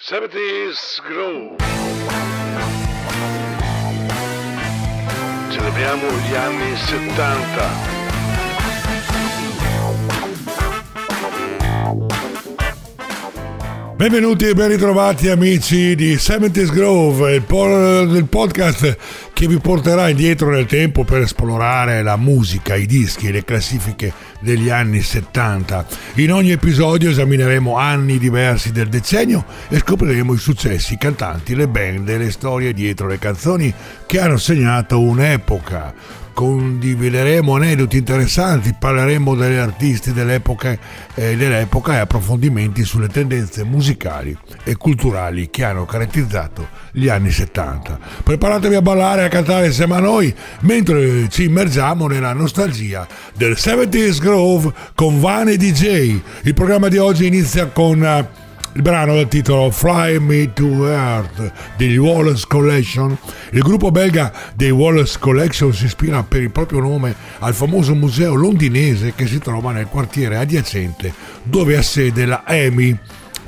70s Groove. Celebriamo gli anni 70. Benvenuti e ben ritrovati amici di 70s Grove, il, po- il, podcast che vi porterà indietro nel tempo per esplorare la musica, i dischi e le classifiche degli anni 70. In ogni episodio esamineremo anni diversi del decennio e scopriremo i successi, i cantanti, le band e le storie dietro le canzoni che hanno segnato un'epoca condivideremo aneddoti interessanti, parleremo degli artisti dell'epoca, eh, dell'epoca, e approfondimenti sulle tendenze musicali e culturali che hanno caratterizzato gli anni 70. Preparatevi a ballare e a cantare insieme a noi mentre ci immergiamo nella nostalgia del 70s Grove con Vane DJ. Il programma di oggi inizia con... Il brano dal titolo Fly Me to Earth degli Wallace Collection. Il gruppo belga dei Wallace Collection si ispira per il proprio nome al famoso museo londinese che si trova nel quartiere adiacente dove ha sede la EMI,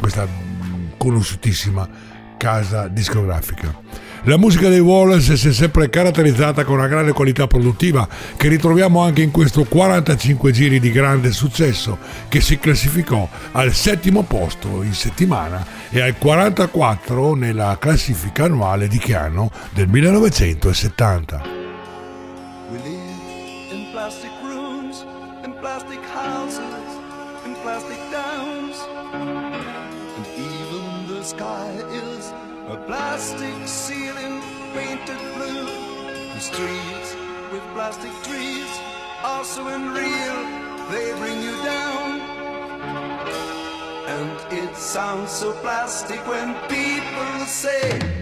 questa conosciutissima casa discografica. La musica dei Wallace si è sempre caratterizzata con una grande qualità produttiva che ritroviamo anche in questo 45 giri di grande successo che si classificò al settimo posto in settimana e al 44 nella classifica annuale di che anno? Del 1970. With plastic trees are so unreal, they bring you down. And it sounds so plastic when people say,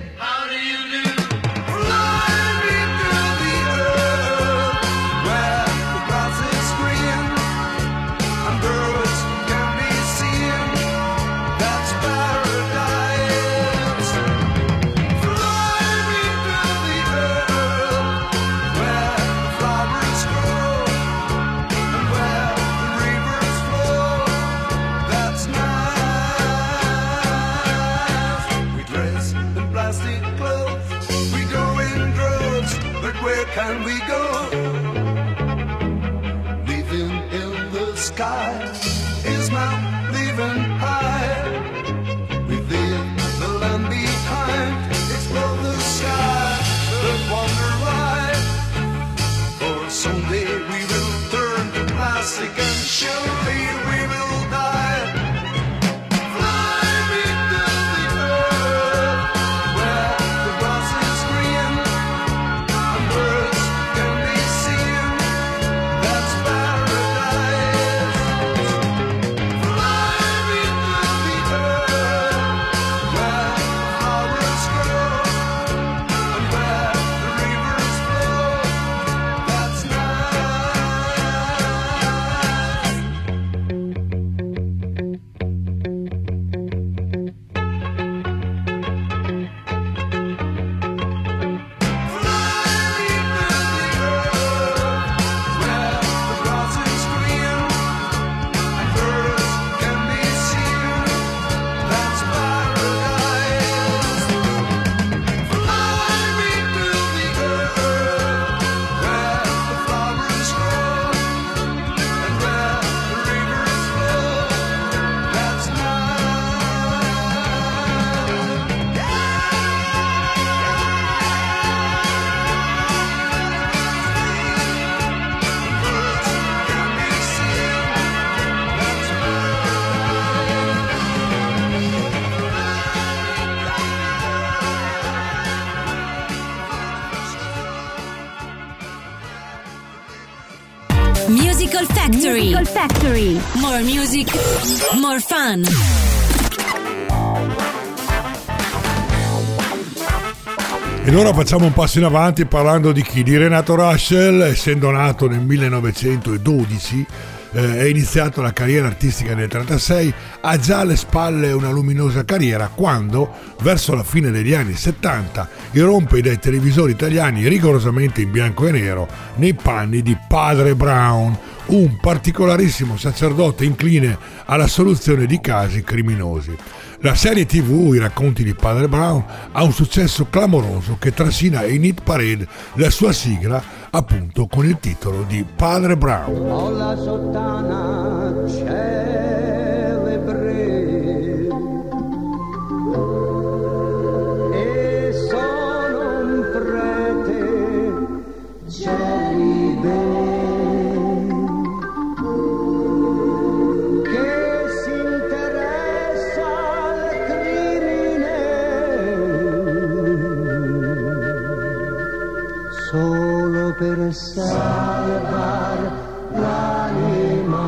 More music, more fun. Ed ora facciamo un passo in avanti parlando di chi? Di Renato Russell, essendo nato nel 1912 eh, è iniziato la carriera artistica nel 1936, ha già alle spalle una luminosa carriera quando, verso la fine degli anni 70, irrompe dai televisori italiani rigorosamente in bianco e nero nei panni di Padre Brown, un particolarissimo sacerdote incline alla soluzione di casi criminosi. La serie tv I racconti di Padre Brown ha un successo clamoroso che trascina in hit parade la sua sigla appunto con il titolo di Padre Brown. Solo per l'anima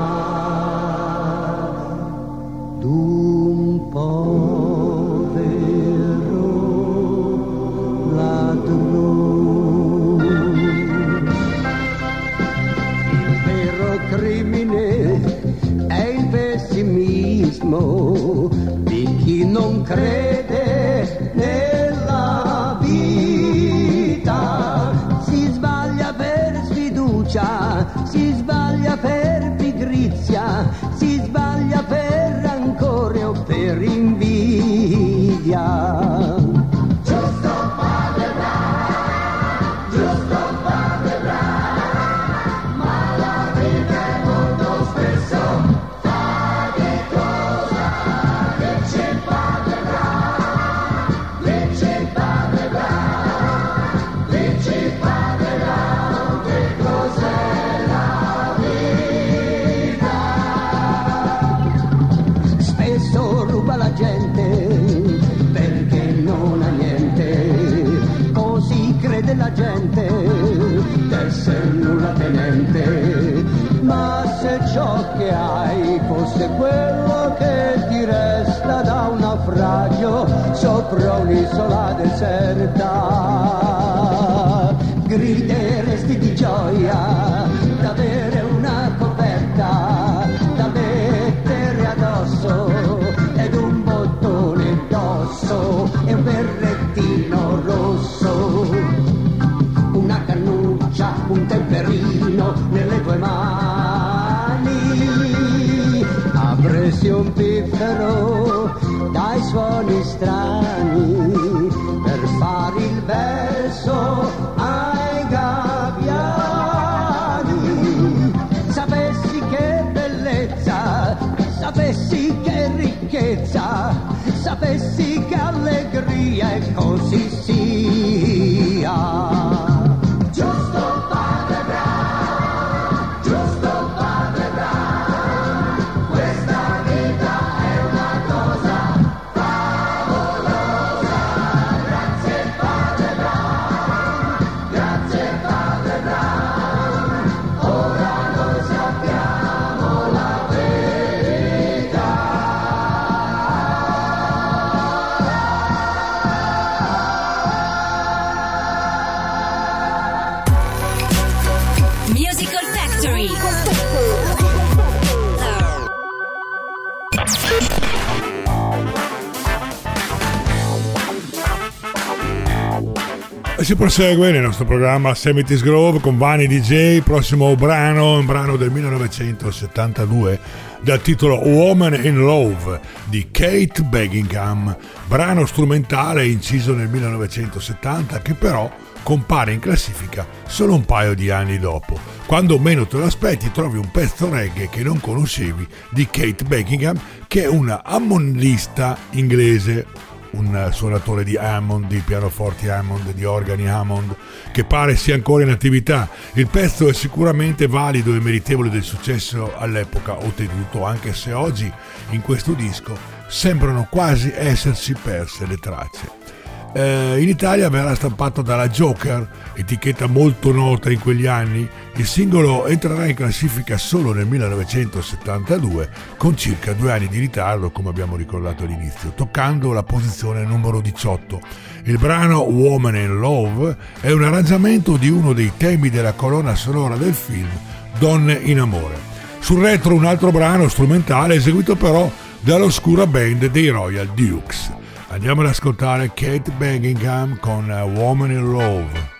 sopra un'isola deserta, grideresti di gioia d'avere una coperta da mettere addosso ed un bottone indosso e un berrettino rosso. Una cannuccia, un temperino nelle tue mani. Avresti un piffero mais foram estranhos. Si prosegue nel nostro programma Semitis Grove con Vani DJ, prossimo brano, un brano del 1972 dal titolo Woman in Love di Kate Beggingham, brano strumentale inciso nel 1970 che però compare in classifica solo un paio di anni dopo. Quando meno te lo aspetti trovi un pezzo reggae che non conoscevi di Kate Beckingham che è una ammondista inglese un suonatore di Hammond, di pianoforti Hammond, di organi Hammond, che pare sia ancora in attività. Il pezzo è sicuramente valido e meritevole del successo all'epoca ottenuto, anche se oggi in questo disco sembrano quasi essersi perse le tracce. Eh, in Italia verrà stampato dalla Joker, etichetta molto nota in quegli anni. Il singolo entrerà in classifica solo nel 1972, con circa due anni di ritardo, come abbiamo ricordato all'inizio, toccando la posizione numero 18. Il brano Woman in Love è un arrangiamento di uno dei temi della colonna sonora del film Donne in amore. Sul retro un altro brano strumentale eseguito però dall'oscura band dei Royal Dukes. Andiamo ad ascoltare Kate Beckingham con uh, Woman in Love.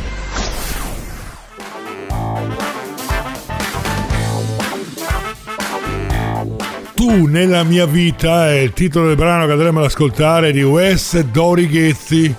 Tu nella mia vita è il titolo del brano che andremo ad ascoltare di Wes Dori Ghezzi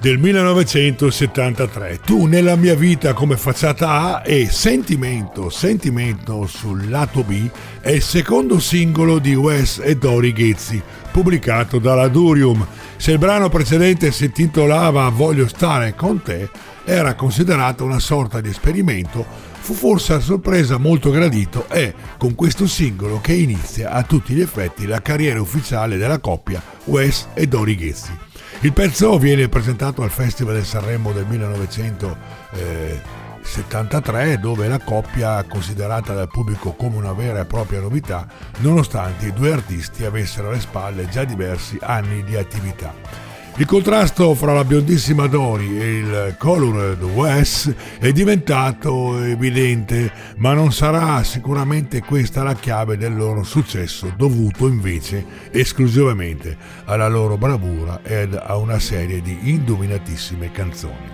del 1973. Tu nella mia vita come facciata A e Sentimento, Sentimento sul lato B è il secondo singolo di Wes e Dori Ghezzi, pubblicato dalla Durium. Se il brano precedente si intitolava Voglio stare con te, era considerato una sorta di esperimento, fu forse a sorpresa molto gradito e con questo singolo che inizia a tutti gli effetti la carriera ufficiale della coppia Wes e Dori Ghezzi. Il pezzo viene presentato al Festival del Sanremo del 1973 dove la coppia considerata dal pubblico come una vera e propria novità nonostante i due artisti avessero alle spalle già diversi anni di attività. Il contrasto fra la biondissima Dori e il Colored Wes è diventato evidente, ma non sarà sicuramente questa la chiave del loro successo, dovuto invece esclusivamente alla loro bravura ed a una serie di indovinatissime canzoni.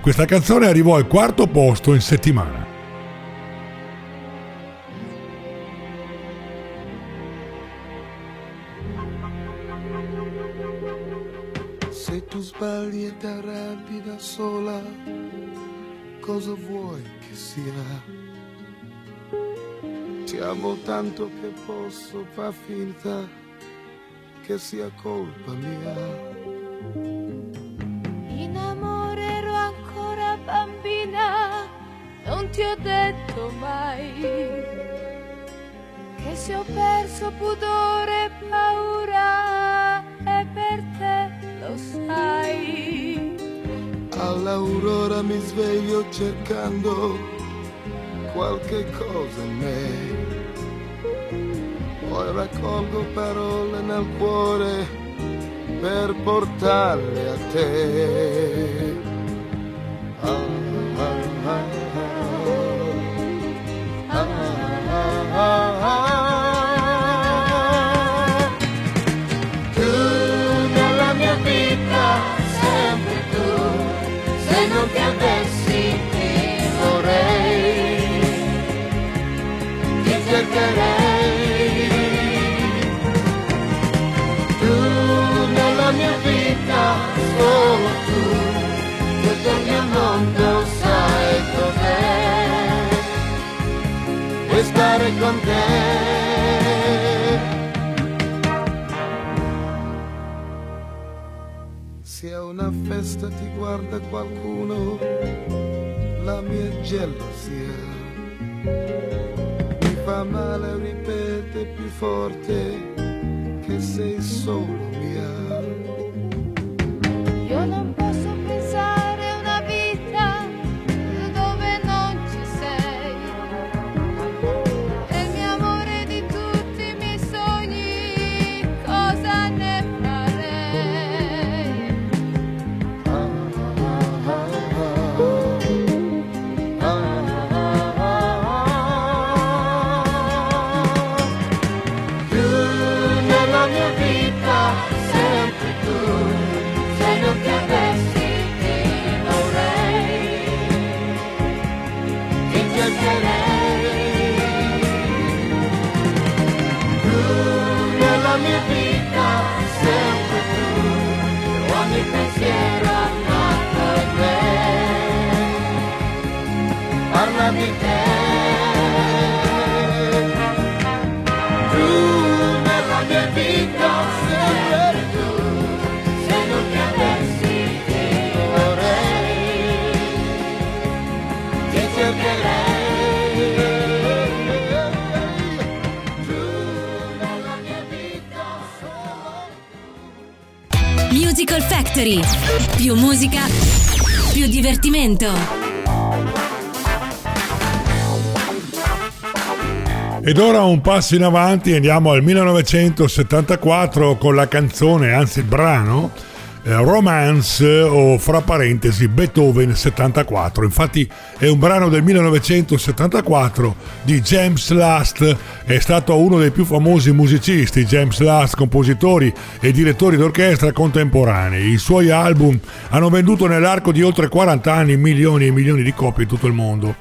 Questa canzone arrivò al quarto posto in settimana. Se tu sbagli e t'arrabbi da sola, cosa vuoi che sia? Ti amo tanto che posso far finta che sia colpa mia. In amore ero ancora bambina, non ti ho detto mai che se ho perso pudore e paura è per te, lo sai. All'aurora mi sveglio cercando qualche cosa in me. Poi raccolgo parole nel cuore per portarle a te. Tu nella mia vita, solo tu, tutto il mio mondo sai cos'è. E stare con te. Se una festa ti guarda qualcuno, la mia gelosia fa male, ripete più forte che sei solo Factory. Più musica, più divertimento. Ed ora un passo in avanti, andiamo al 1974 con la canzone, anzi il brano, Romance o fra parentesi Beethoven 74. Infatti è un brano del 1974 di James Last, è stato uno dei più famosi musicisti, James Last, compositori e direttori d'orchestra contemporanei. I suoi album hanno venduto nell'arco di oltre 40 anni milioni e milioni di copie in tutto il mondo.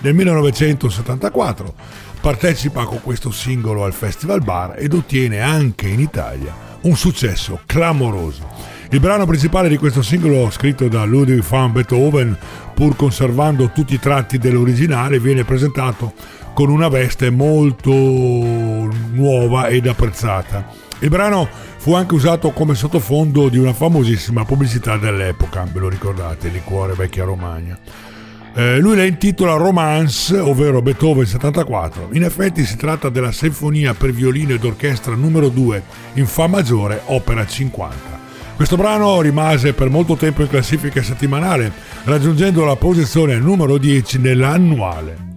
Nel 1974 partecipa con questo singolo al Festival Bar ed ottiene anche in Italia un successo clamoroso. Il brano principale di questo singolo, scritto da Ludwig van Beethoven, pur conservando tutti i tratti dell'originale, viene presentato con una veste molto nuova ed apprezzata. Il brano fu anche usato come sottofondo di una famosissima pubblicità dell'epoca, ve lo ricordate, liquore vecchia Romagna. Eh, lui la intitola Romance, ovvero Beethoven 74. In effetti si tratta della sinfonia per violino ed orchestra numero 2 in Fa maggiore, opera 50. Questo brano rimase per molto tempo in classifica settimanale, raggiungendo la posizione numero 10 nell'annuale.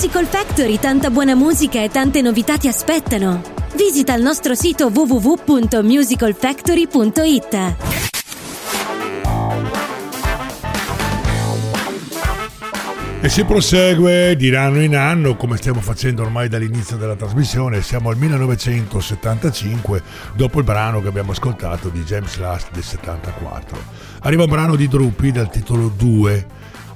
Musical Factory, tanta buona musica e tante novità ti aspettano. Visita il nostro sito www.musicalfactory.it. E si prosegue di anno in anno, come stiamo facendo ormai dall'inizio della trasmissione. Siamo al 1975, dopo il brano che abbiamo ascoltato di James Last del 74. Arriva un brano di Drupi dal titolo 2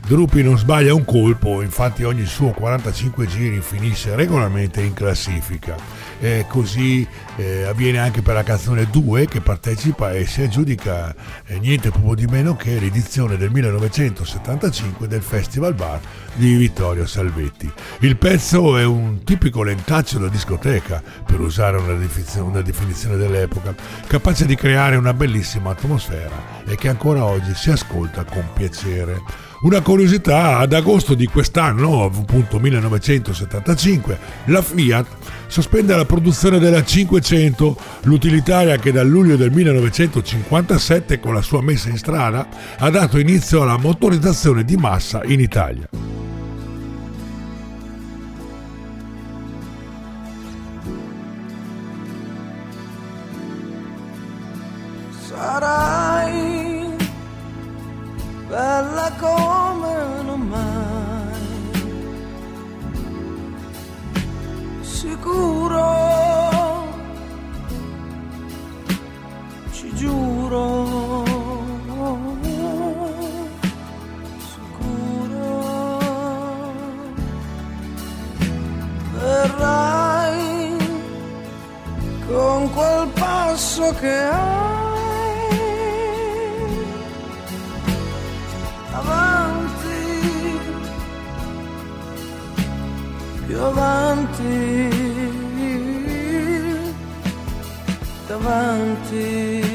Drupi non sbaglia un colpo, infatti ogni suo 45 giri finisce regolarmente in classifica. E così eh, avviene anche per la canzone 2 che partecipa e si aggiudica eh, niente proprio di meno che l'edizione del 1975 del Festival Bar di Vittorio Salvetti. Il pezzo è un tipico lentaccio da discoteca, per usare una definizione, una definizione dell'epoca, capace di creare una bellissima atmosfera e che ancora oggi si ascolta con piacere. Una curiosità, ad agosto di quest'anno, appunto 1975, la Fiat sospende la produzione della 500, l'utilitaria che dal luglio del 1957 con la sua messa in strada ha dato inizio alla motorizzazione di massa in Italia. Sarai bella passo che hai. avanti, più avanti, davanti.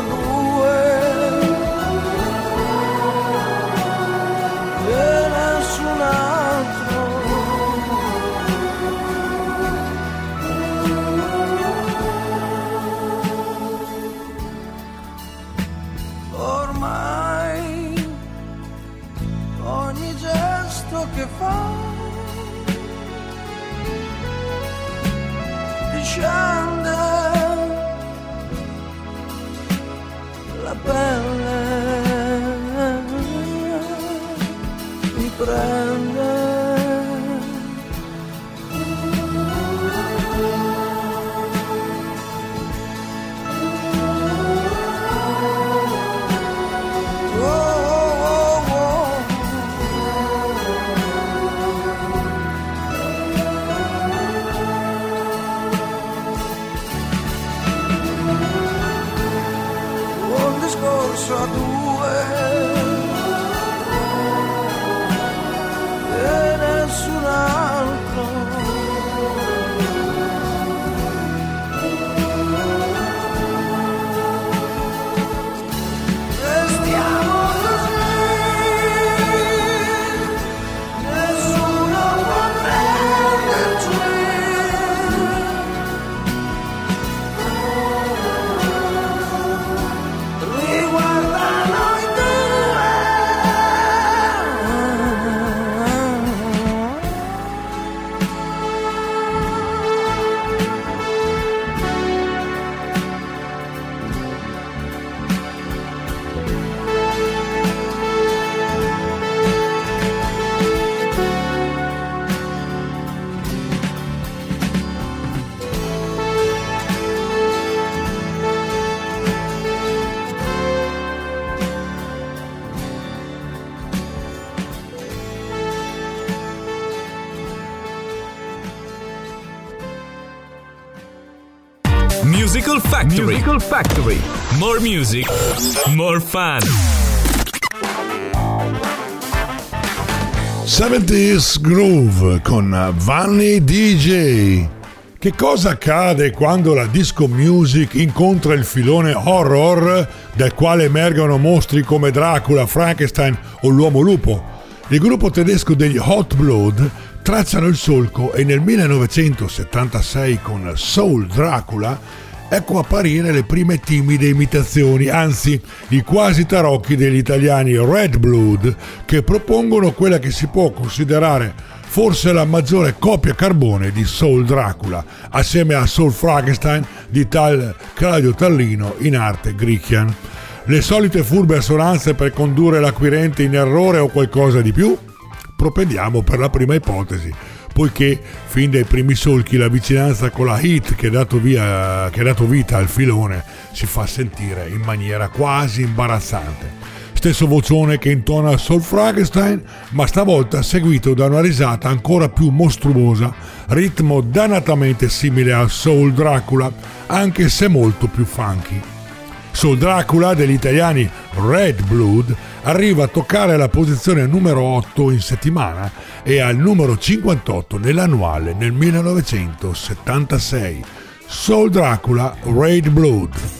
luz. Factory. Musical Factory. More music, more fun. 70s Groove con Vanni DJ. Che cosa accade quando la disco music incontra il filone horror dal quale emergono mostri come Dracula, Frankenstein o l'uomo lupo? Il gruppo tedesco degli Hot Blood tracciano il solco e nel 1976 con Soul Dracula ecco apparire le prime timide imitazioni, anzi i quasi tarocchi degli italiani Red Blood che propongono quella che si può considerare forse la maggiore copia carbone di Soul Dracula, assieme a Soul Frankenstein di tal Claudio Tallino in arte Gricchian. Le solite furbe assonanze per condurre l'acquirente in errore o qualcosa di più? Propendiamo per la prima ipotesi, poiché fin dai primi solchi la vicinanza con la hit che ha dato, via, che ha dato vita al filone si fa sentire in maniera quasi imbarazzante. Stesso vocione che intona Soul Frankenstein, ma stavolta seguito da una risata ancora più mostruosa, ritmo dannatamente simile a Soul Dracula, anche se molto più funky. Soul Dracula degli italiani Red Blood arriva a toccare la posizione numero 8 in settimana e al numero 58 nell'annuale nel 1976. Soul Dracula Red Blood.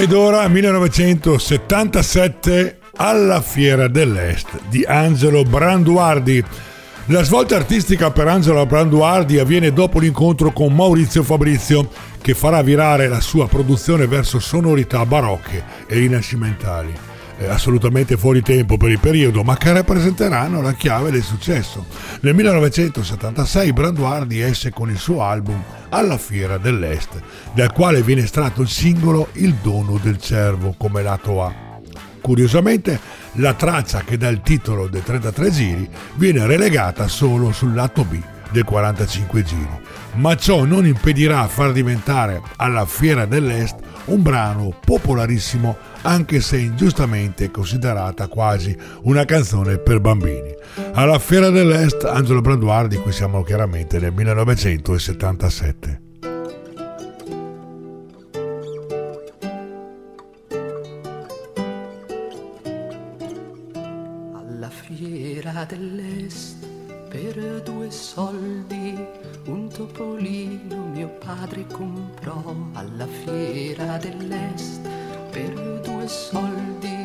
Ed ora 1977 alla Fiera dell'Est di Angelo Branduardi. La svolta artistica per Angelo Branduardi avviene dopo l'incontro con Maurizio Fabrizio, che farà virare la sua produzione verso sonorità barocche e rinascimentali. È assolutamente fuori tempo per il periodo, ma che rappresenteranno la chiave del successo. Nel 1976 Branduardi esce con il suo album Alla Fiera dell'Est, dal quale viene estratto il singolo Il dono del cervo come lato A. Curiosamente, la traccia che dà il titolo dei 33 giri viene relegata solo sul lato B del 45 giri, ma ciò non impedirà far diventare alla Fiera dell'Est un brano popolarissimo anche se ingiustamente considerata quasi una canzone per bambini. Alla Fiera dell'Est Angelo Branduardi, qui siamo chiaramente nel 1977. Alla fiera dell'est per due soldi un topolino mio padre comprò alla fiera dell'est per due soldi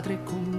padre comprò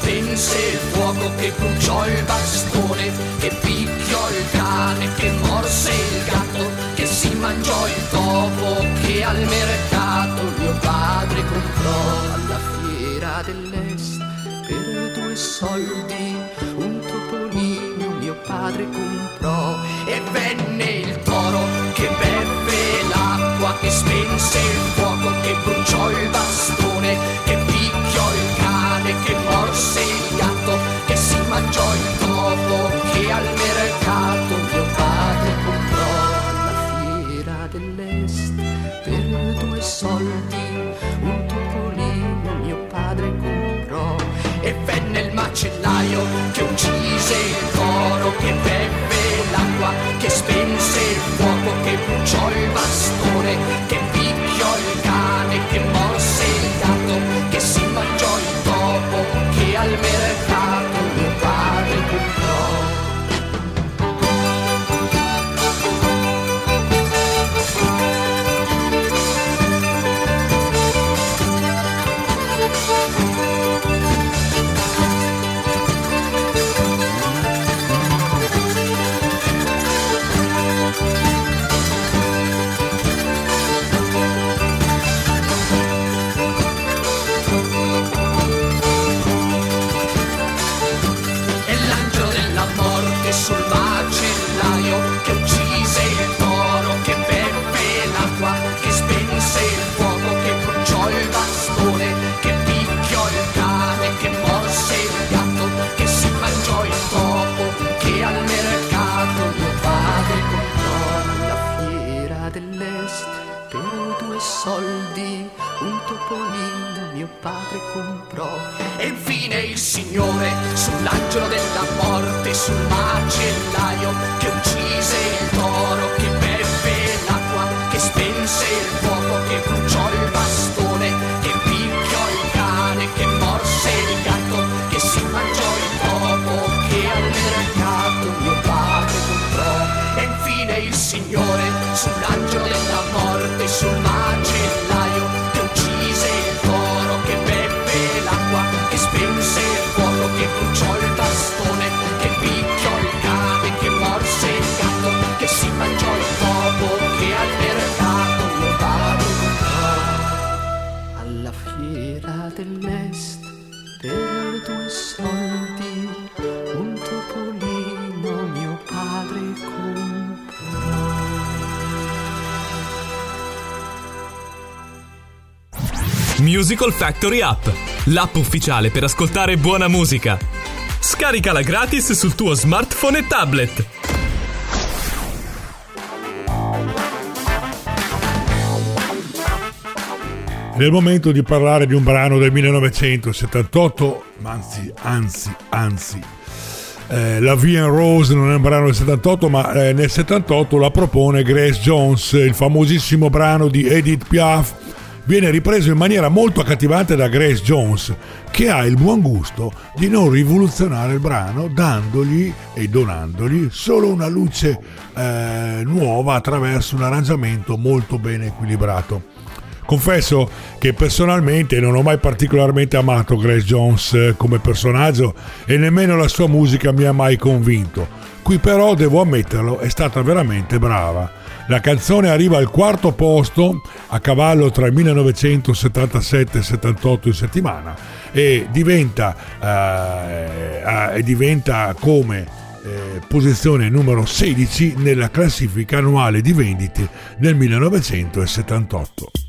spense il fuoco che bruciò il bastone che picchiò il cane che morse il gatto che si mangiò il topo che al mercato mio padre comprò. Alla fiera dell'est per due soldi un topolino mio padre comprò. E venne il toro che beve l'acqua che spense il fuoco che bruciò il bastone che cane che morse il gatto che si mangiò il topo che al mercato mio padre comprò alla fiera dell'est per due soldi un topolino mio padre comprò. E venne il macellaio che uccise il toro che beve l'acqua che spense il fuoco che bruciò il bastone comprò. E infine il Signore sull'angelo della morte, sul macellaio che uccise il toro, che beve l'acqua, che spense il fuoco, che bruciò il bastone, che picchiò il cane, che morse il gatto, che si mangiò il topo, che al mercato mio padre comprò. E infine il Signore sull'angelo della morte, sul macellaio Musical Factory App, l'app ufficiale per ascoltare buona musica. Scaricala gratis sul tuo smartphone e tablet. È il momento di parlare di un brano del 1978, ma anzi, anzi, anzi. eh, la V Rose non è un brano del 78, ma eh, nel 78 la propone Grace Jones, il famosissimo brano di Edith Piaf. Viene ripreso in maniera molto accattivante da Grace Jones, che ha il buon gusto di non rivoluzionare il brano, dandogli e donandogli solo una luce eh, nuova attraverso un arrangiamento molto ben equilibrato. Confesso che personalmente non ho mai particolarmente amato Grace Jones eh, come personaggio e nemmeno la sua musica mi ha mai convinto. Qui però, devo ammetterlo, è stata veramente brava. La canzone arriva al quarto posto a cavallo tra il 1977 e il 78 in settimana e diventa, eh, eh, diventa come eh, posizione numero 16 nella classifica annuale di vendite nel 1978.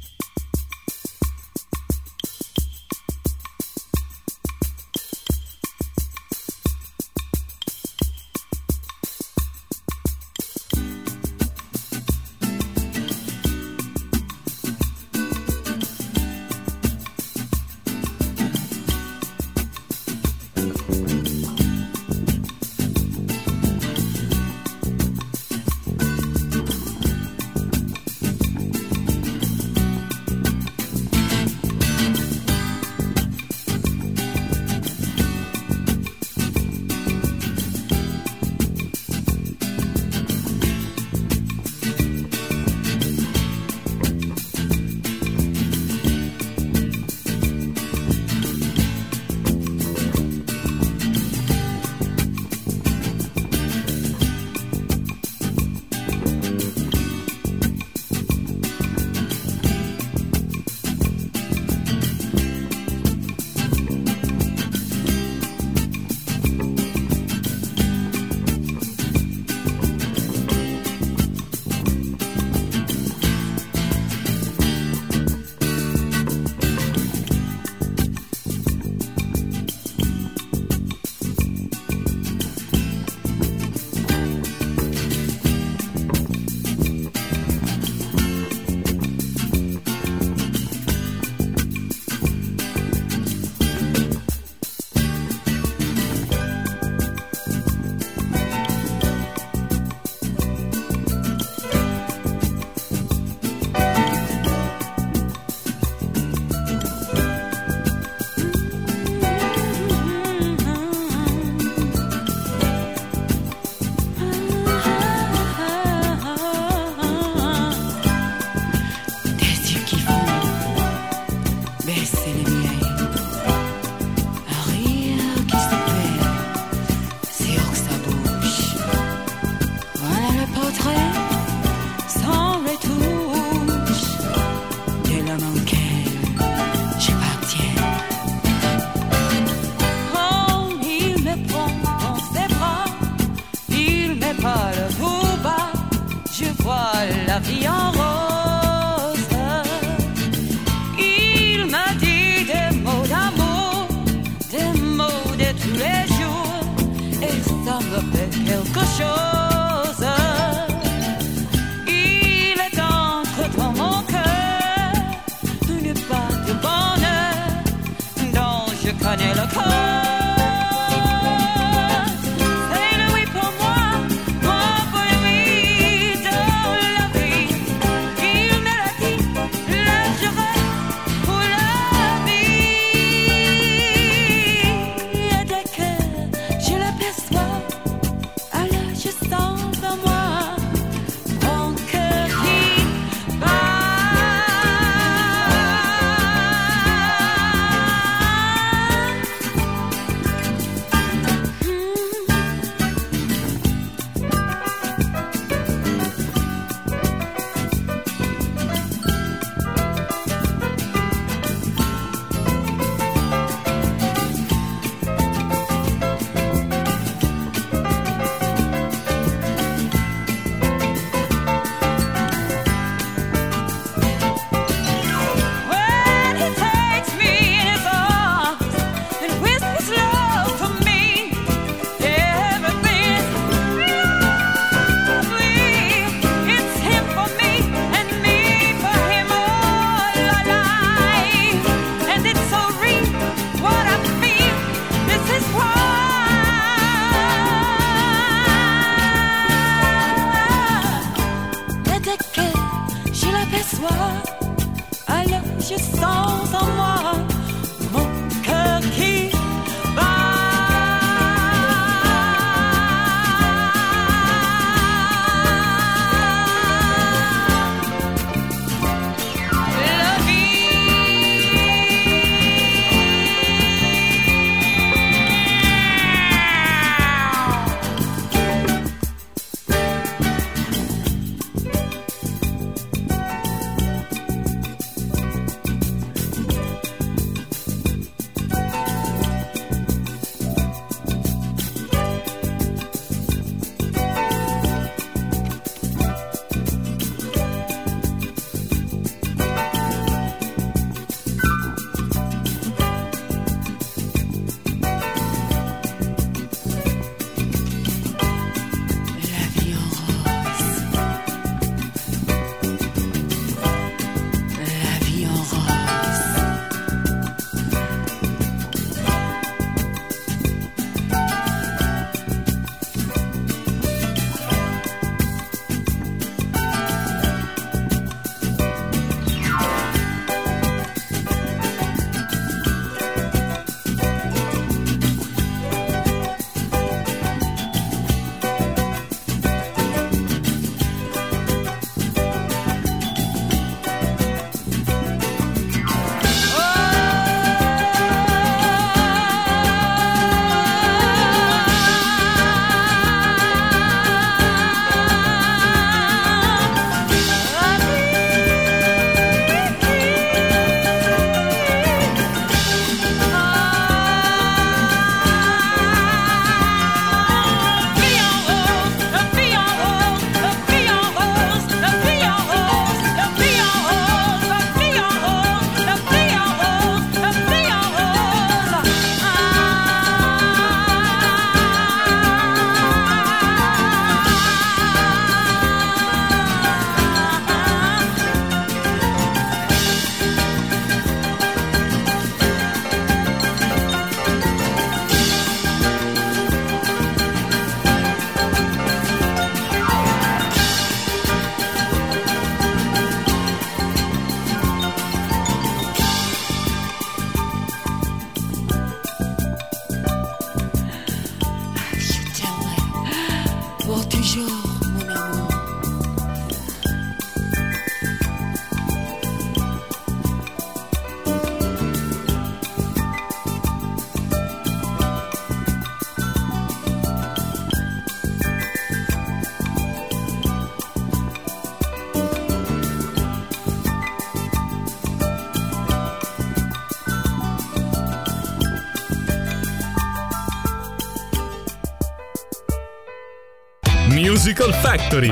Factory.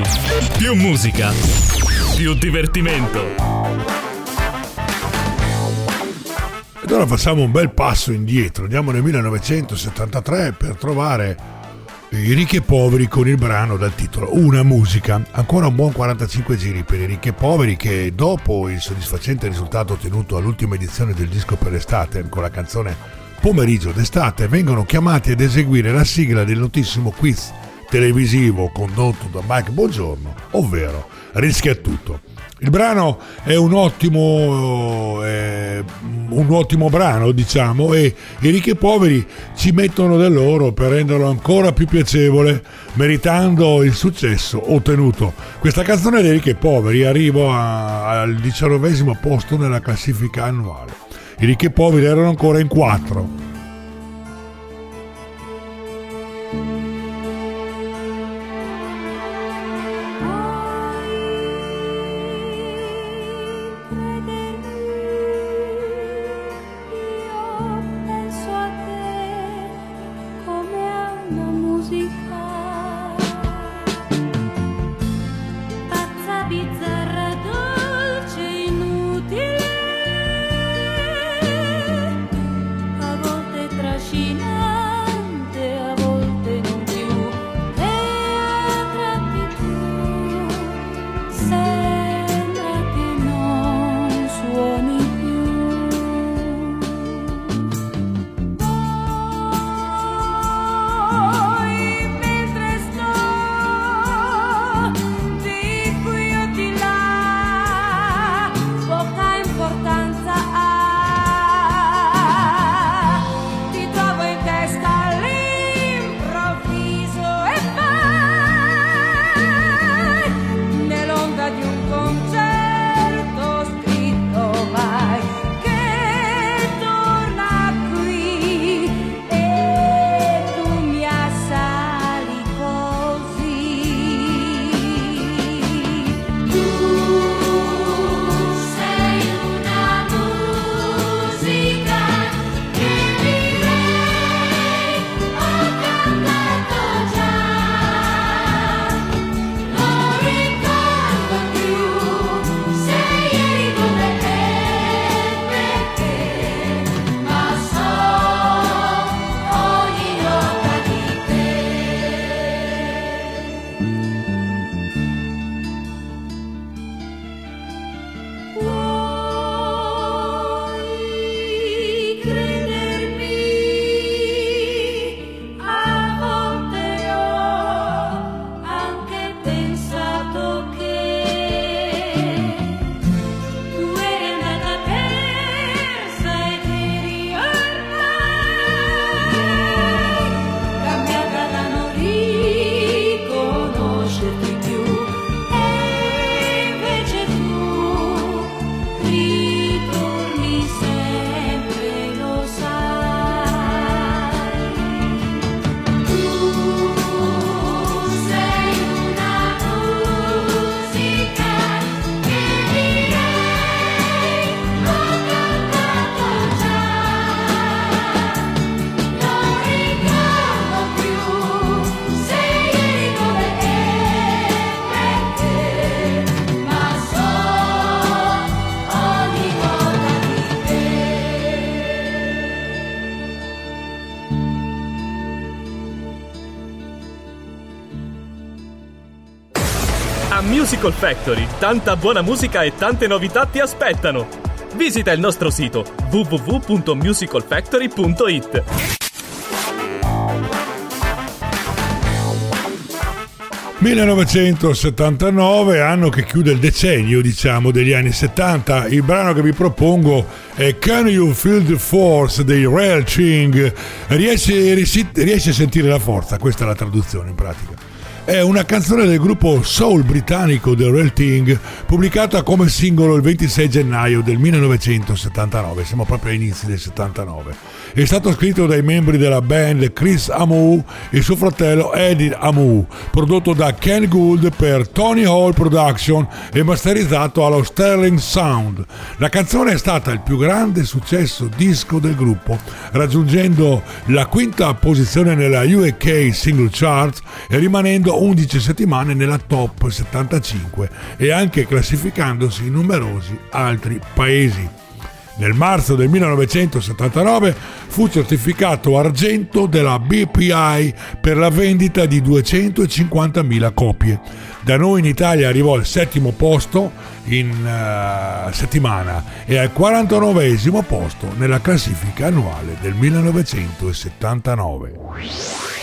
Più musica. Più divertimento. Ed ora facciamo un bel passo indietro, andiamo nel 1973 per trovare i ricchi e poveri con il brano dal titolo Una musica. Ancora un buon 45 giri per i ricchi e poveri che dopo il soddisfacente risultato ottenuto all'ultima edizione del disco per l'estate con la canzone pomeriggio d'estate vengono chiamati ad eseguire la sigla del notissimo quiz televisivo condotto da Mike Buongiorno, ovvero Rischia tutto. Il brano è un ottimo, eh, un ottimo brano, diciamo, e i ricchi e poveri ci mettono del loro per renderlo ancora più piacevole, meritando il successo ottenuto. Questa canzone dei ricchi e poveri arriva al diciannovesimo posto nella classifica annuale. I ricchi e poveri erano ancora in quattro. Riconoscerti più e Factory, tanta buona musica e tante novità ti aspettano. Visita il nostro sito www.musicalfactory.it. ...1979, anno che chiude il decennio, diciamo, degli anni 70. Il brano che vi propongo è Can You Feel the Force dei Real Ching. Riesci, riesci a sentire la forza? Questa è la traduzione in pratica. È una canzone del gruppo soul britannico The Real Thing, pubblicata come singolo il 26 gennaio del 1979, siamo proprio agli inizi del 79. È stato scritto dai membri della band Chris Amu e suo fratello Eddie Amu, prodotto da Ken Gould per Tony Hall Production e masterizzato allo Sterling Sound. La canzone è stata il più grande successo disco del gruppo, raggiungendo la quinta posizione nella UK Single Chart e rimanendo 11 settimane nella top 75 e anche classificandosi in numerosi altri paesi. Nel marzo del 1979 fu certificato argento della BPI per la vendita di 250.000 copie. Da noi in Italia arrivò al settimo posto in uh, settimana e al 49 posto nella classifica annuale del 1979.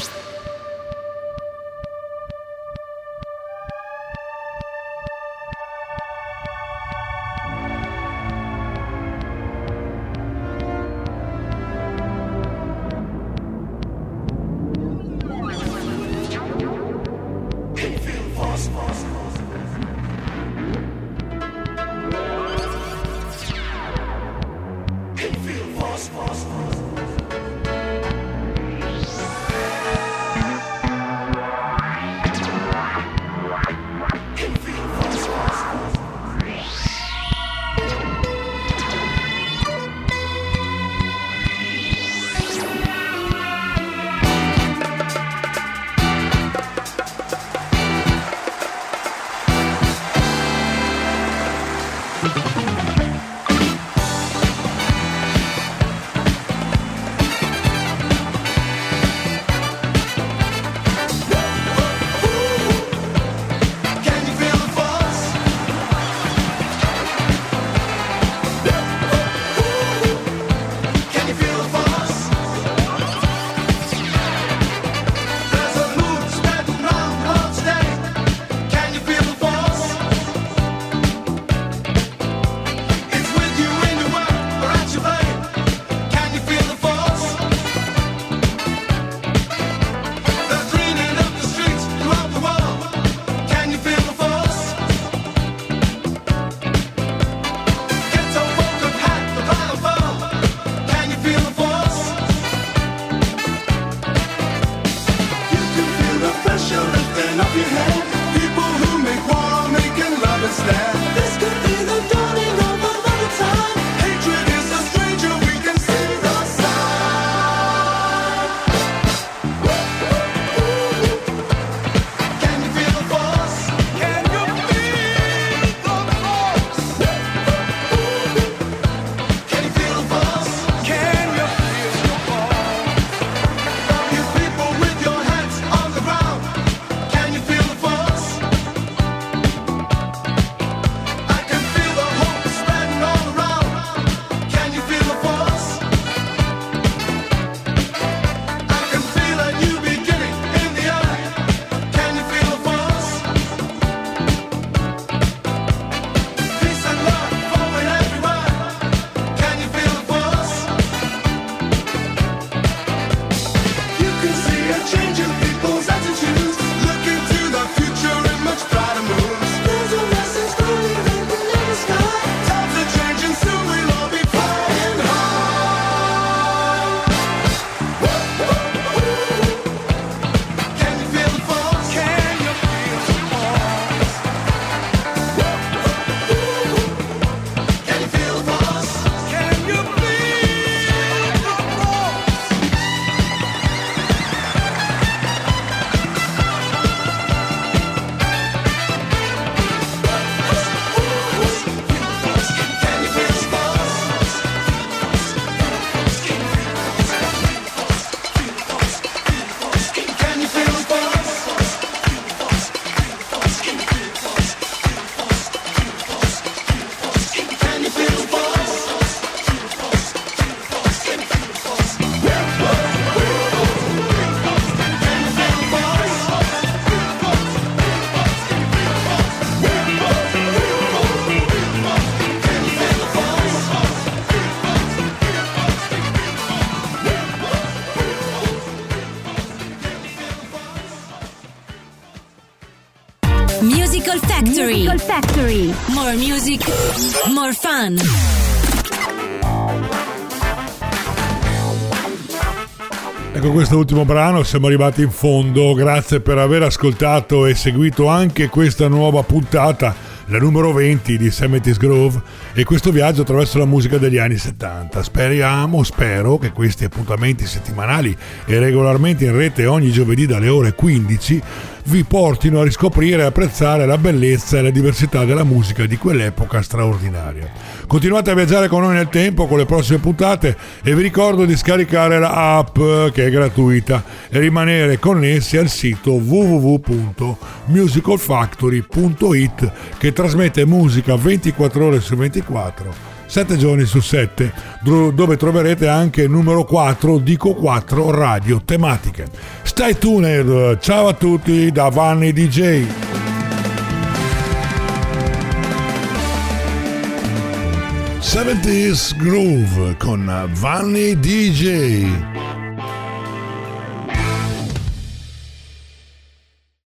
More fun. Ecco questo ultimo brano, siamo arrivati in fondo, grazie per aver ascoltato e seguito anche questa nuova puntata, la numero 20 di Semetis Grove e questo viaggio attraverso la musica degli anni 70. Speriamo, spero che questi appuntamenti settimanali e regolarmente in rete ogni giovedì dalle ore 15 vi portino a riscoprire e apprezzare la bellezza e la diversità della musica di quell'epoca straordinaria. Continuate a viaggiare con noi nel tempo con le prossime puntate e vi ricordo di scaricare la app che è gratuita e rimanere connessi al sito www.musicalfactory.it che trasmette musica 24 ore su 24 7 giorni su 7, dro- dove troverete anche il numero 4, dico 4, radio tematiche. Stay tuned, ciao a tutti da Vanni DJ. '70s Groove con Vanni DJ.